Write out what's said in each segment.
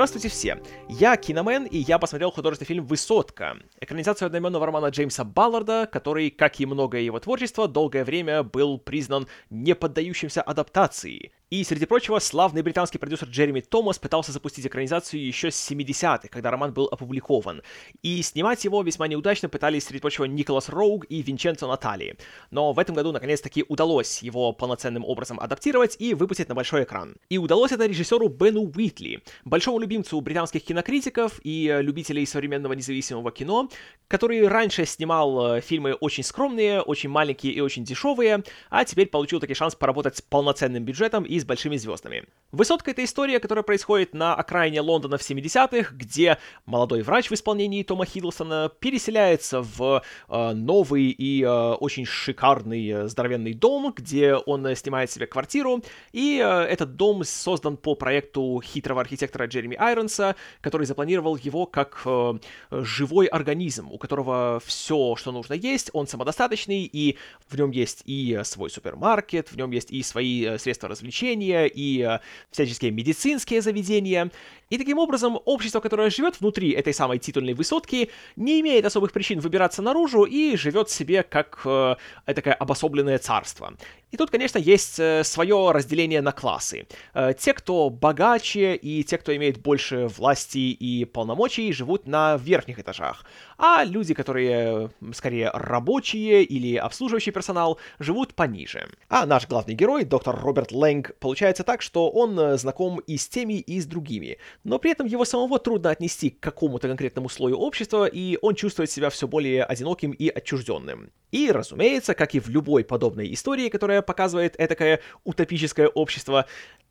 Здравствуйте все! Я Киномен, и я посмотрел художественный фильм «Высотка», экранизацию одноименного романа Джеймса Балларда, который, как и многое его творчество, долгое время был признан неподдающимся адаптации. И, среди прочего, славный британский продюсер Джереми Томас пытался запустить экранизацию еще с 70-х, когда роман был опубликован. И снимать его весьма неудачно пытались, среди прочего, Николас Роуг и Винченцо Натали. Но в этом году, наконец-таки, удалось его полноценным образом адаптировать и выпустить на большой экран. И удалось это режиссеру Бену Уитли, большому любимцу британских кинокритиков и любителей современного независимого кино, который раньше снимал э, фильмы очень скромные, очень маленькие и очень дешевые, а теперь получил таки шанс поработать с полноценным бюджетом и с большими звездами. «Высотка» — это история, которая происходит на окраине Лондона в 70-х, где молодой врач в исполнении Тома Хиддлстона переселяется в э, новый и э, очень шикарный э, здоровенный дом, где он снимает себе квартиру, и э, этот дом создан по проекту хитрого архитектора Джереми Айронса, который запланировал его как э, живой организм, у которого все, что нужно есть, он самодостаточный, и в нем есть и свой супермаркет, в нем есть и свои э, средства развлечения, развлечения и э, всяческие медицинские заведения. И таким образом общество, которое живет внутри этой самой титульной высотки, не имеет особых причин выбираться наружу и живет себе как э, такое обособленное царство. И тут, конечно, есть э, свое разделение на классы. Э, те, кто богаче, и те, кто имеет больше власти и полномочий, живут на верхних этажах. А люди, которые скорее рабочие или обслуживающий персонал, живут пониже. А наш главный герой, доктор Роберт Лэнг, получается так, что он э, знаком и с теми, и с другими. Но при этом его самого трудно отнести к какому-то конкретному слою общества, и он чувствует себя все более одиноким и отчужденным. И, разумеется, как и в любой подобной истории, которая показывает этакое утопическое общество,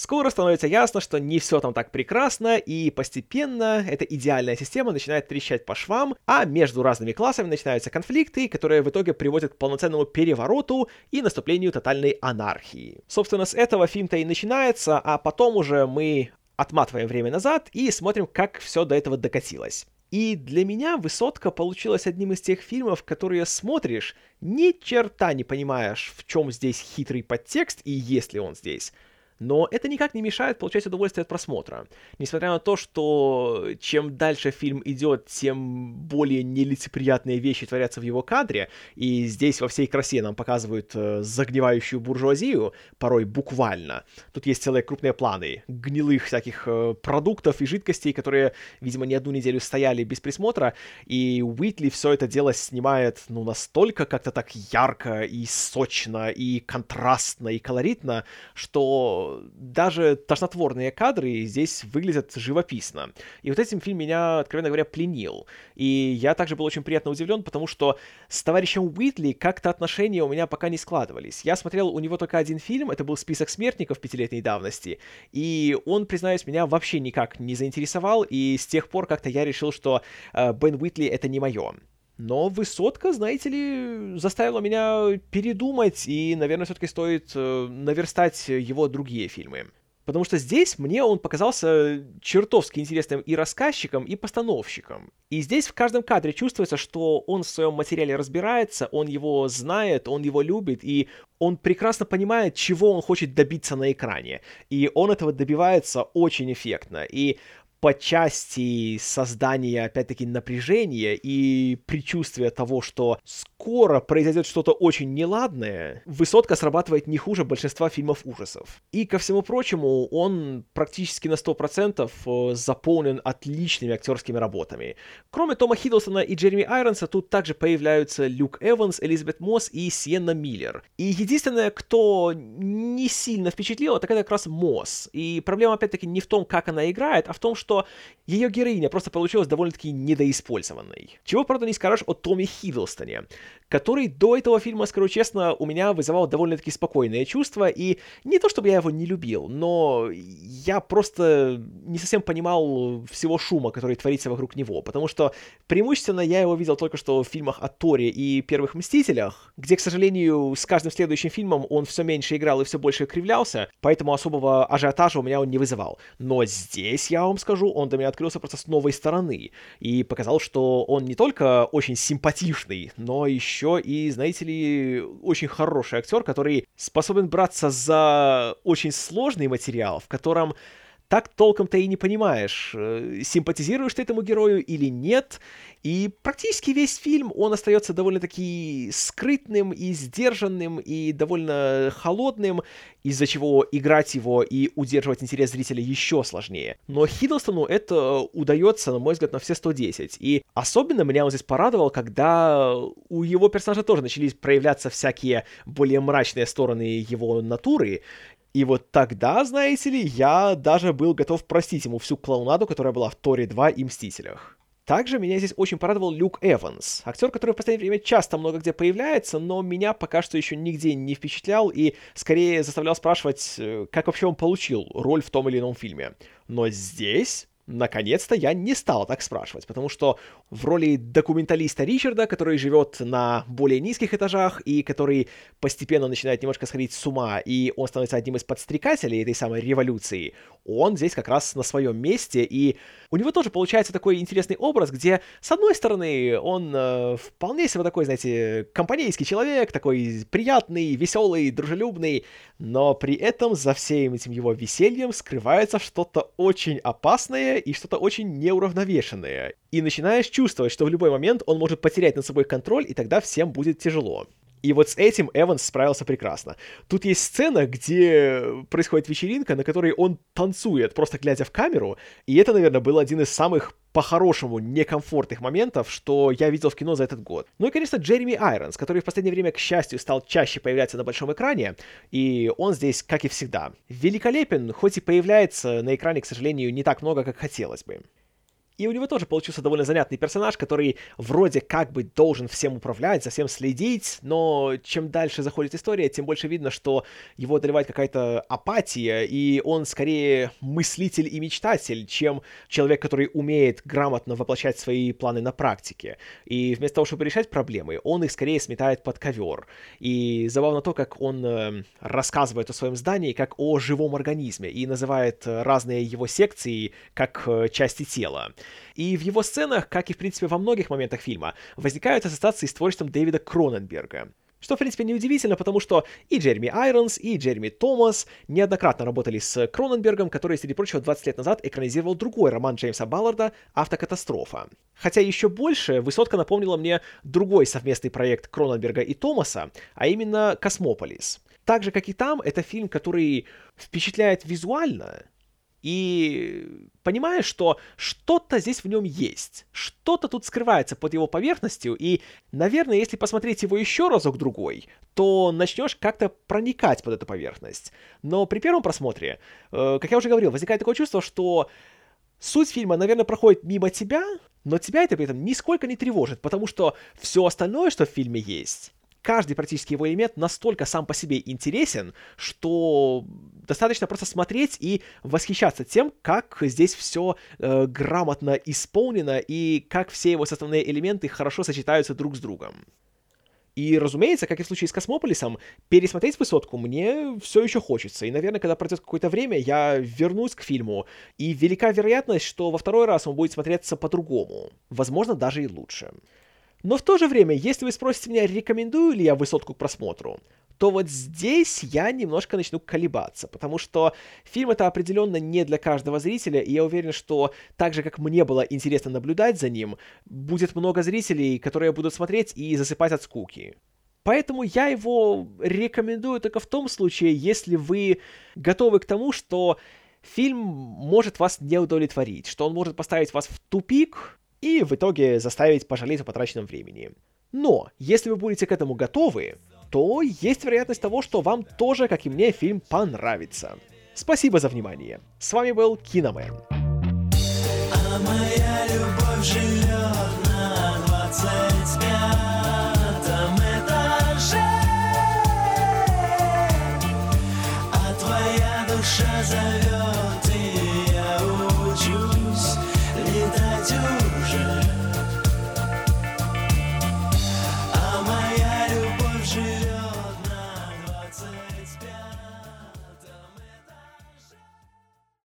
Скоро становится ясно, что не все там так прекрасно, и постепенно эта идеальная система начинает трещать по швам, а между разными классами начинаются конфликты, которые в итоге приводят к полноценному перевороту и наступлению тотальной анархии. Собственно, с этого фильм-то и начинается, а потом уже мы отматываем время назад и смотрим, как все до этого докатилось. И для меня «Высотка» получилась одним из тех фильмов, которые смотришь, ни черта не понимаешь, в чем здесь хитрый подтекст и есть ли он здесь но это никак не мешает получать удовольствие от просмотра. Несмотря на то, что чем дальше фильм идет, тем более нелицеприятные вещи творятся в его кадре, и здесь во всей красе нам показывают э, загнивающую буржуазию, порой буквально. Тут есть целые крупные планы гнилых всяких э, продуктов и жидкостей, которые, видимо, не одну неделю стояли без присмотра, и Уитли все это дело снимает, ну, настолько как-то так ярко и сочно, и контрастно, и колоритно, что даже тошнотворные кадры здесь выглядят живописно. И вот этим фильм меня, откровенно говоря, пленил. И я также был очень приятно удивлен, потому что с товарищем Уитли как-то отношения у меня пока не складывались. Я смотрел у него только один фильм, это был «Список смертников» пятилетней давности, и он, признаюсь, меня вообще никак не заинтересовал, и с тех пор как-то я решил, что э, Бен Уитли — это не мое. Но высотка, знаете ли, заставила меня передумать, и, наверное, все-таки стоит э, наверстать его другие фильмы. Потому что здесь мне он показался чертовски интересным и рассказчиком, и постановщиком. И здесь в каждом кадре чувствуется, что он в своем материале разбирается, он его знает, он его любит, и он прекрасно понимает, чего он хочет добиться на экране. И он этого добивается очень эффектно. И по части создания, опять-таки, напряжения и предчувствия того, что скоро произойдет что-то очень неладное, высотка срабатывает не хуже большинства фильмов ужасов. И, ко всему прочему, он практически на 100% э, заполнен отличными актерскими работами. Кроме Тома Хиддлстона и Джереми Айронса, тут также появляются Люк Эванс, Элизабет Мосс и Сиенна Миллер. И единственное, кто не сильно впечатлил, так это как раз Мосс. И проблема, опять-таки, не в том, как она играет, а в том, что что ее героиня просто получилась довольно-таки недоиспользованной. Чего, правда, не скажешь о Томми Хиддлстоне, который до этого фильма, скажу честно, у меня вызывал довольно-таки спокойные чувства, и не то чтобы я его не любил, но я просто не совсем понимал всего шума, который творится вокруг него, потому что преимущественно я его видел только что в фильмах о Торе и Первых Мстителях, где, к сожалению, с каждым следующим фильмом он все меньше играл и все больше кривлялся, поэтому особого ажиотажа у меня он не вызывал. Но здесь, я вам скажу, скажу, он для меня открылся просто с новой стороны и показал, что он не только очень симпатичный, но еще и, знаете ли, очень хороший актер, который способен браться за очень сложный материал, в котором так толком-то и не понимаешь, э, симпатизируешь ты этому герою или нет, и практически весь фильм, он остается довольно-таки скрытным и сдержанным, и довольно холодным, из-за чего играть его и удерживать интерес зрителя еще сложнее. Но Хиддлстону это удается, на мой взгляд, на все 110. И особенно меня он здесь порадовал, когда у его персонажа тоже начались проявляться всякие более мрачные стороны его натуры, и вот тогда, знаете ли, я даже был готов простить ему всю клоунаду, которая была в Торе 2 и Мстителях. Также меня здесь очень порадовал Люк Эванс, актер, который в последнее время часто много где появляется, но меня пока что еще нигде не впечатлял и скорее заставлял спрашивать, э, как вообще он получил роль в том или ином фильме. Но здесь наконец-то я не стал так спрашивать, потому что в роли документалиста Ричарда, который живет на более низких этажах и который постепенно начинает немножко сходить с ума, и он становится одним из подстрекателей этой самой революции, он здесь как раз на своем месте, и у него тоже получается такой интересный образ, где, с одной стороны, он э, вполне себе такой, знаете, компанейский человек, такой приятный, веселый, дружелюбный, но при этом за всем этим его весельем скрывается что-то очень опасное и что-то очень неуравновешенное. И начинаешь чувствовать, что в любой момент он может потерять над собой контроль, и тогда всем будет тяжело. И вот с этим Эванс справился прекрасно. Тут есть сцена, где происходит вечеринка, на которой он танцует, просто глядя в камеру, и это, наверное, был один из самых по-хорошему некомфортных моментов, что я видел в кино за этот год. Ну и, конечно, Джереми Айронс, который в последнее время, к счастью, стал чаще появляться на большом экране, и он здесь, как и всегда, великолепен, хоть и появляется на экране, к сожалению, не так много, как хотелось бы. И у него тоже получился довольно занятный персонаж, который вроде как бы должен всем управлять, за всем следить, но чем дальше заходит история, тем больше видно, что его одолевает какая-то апатия, и он скорее мыслитель и мечтатель, чем человек, который умеет грамотно воплощать свои планы на практике. И вместо того, чтобы решать проблемы, он их скорее сметает под ковер. И забавно то, как он э, рассказывает о своем здании как о живом организме и называет разные его секции как э, части тела. И в его сценах, как и в принципе во многих моментах фильма, возникают ассоциации с творчеством Дэвида Кроненберга. Что, в принципе, неудивительно, потому что и Джереми Айронс, и Джереми Томас неоднократно работали с Кроненбергом, который, среди прочего, 20 лет назад экранизировал другой роман Джеймса Балларда «Автокатастрофа». Хотя еще больше «Высотка» напомнила мне другой совместный проект Кроненберга и Томаса, а именно «Космополис». Так же, как и там, это фильм, который впечатляет визуально, и понимаешь, что что-то здесь в нем есть, что-то тут скрывается под его поверхностью, и, наверное, если посмотреть его еще разок-другой, то начнешь как-то проникать под эту поверхность. Но при первом просмотре, э, как я уже говорил, возникает такое чувство, что суть фильма, наверное, проходит мимо тебя, но тебя это при этом нисколько не тревожит, потому что все остальное, что в фильме есть, каждый практически его элемент настолько сам по себе интересен, что достаточно просто смотреть и восхищаться тем, как здесь все э, грамотно исполнено и как все его составные элементы хорошо сочетаются друг с другом. И, разумеется, как и в случае с Космополисом, пересмотреть «Высотку» мне все еще хочется. И, наверное, когда пройдет какое-то время, я вернусь к фильму. И велика вероятность, что во второй раз он будет смотреться по-другому. Возможно, даже и лучше. Но в то же время, если вы спросите меня, рекомендую ли я высотку к просмотру, то вот здесь я немножко начну колебаться, потому что фильм это определенно не для каждого зрителя, и я уверен, что так же, как мне было интересно наблюдать за ним, будет много зрителей, которые будут смотреть и засыпать от скуки. Поэтому я его рекомендую только в том случае, если вы готовы к тому, что фильм может вас не удовлетворить, что он может поставить вас в тупик, и в итоге заставить пожалеть о потраченном времени. Но, если вы будете к этому готовы, то есть вероятность того, что вам тоже, как и мне, фильм понравится. Спасибо за внимание. С вами был Киномен. А моя любовь живет на 25 этаже, а твоя душа зовет,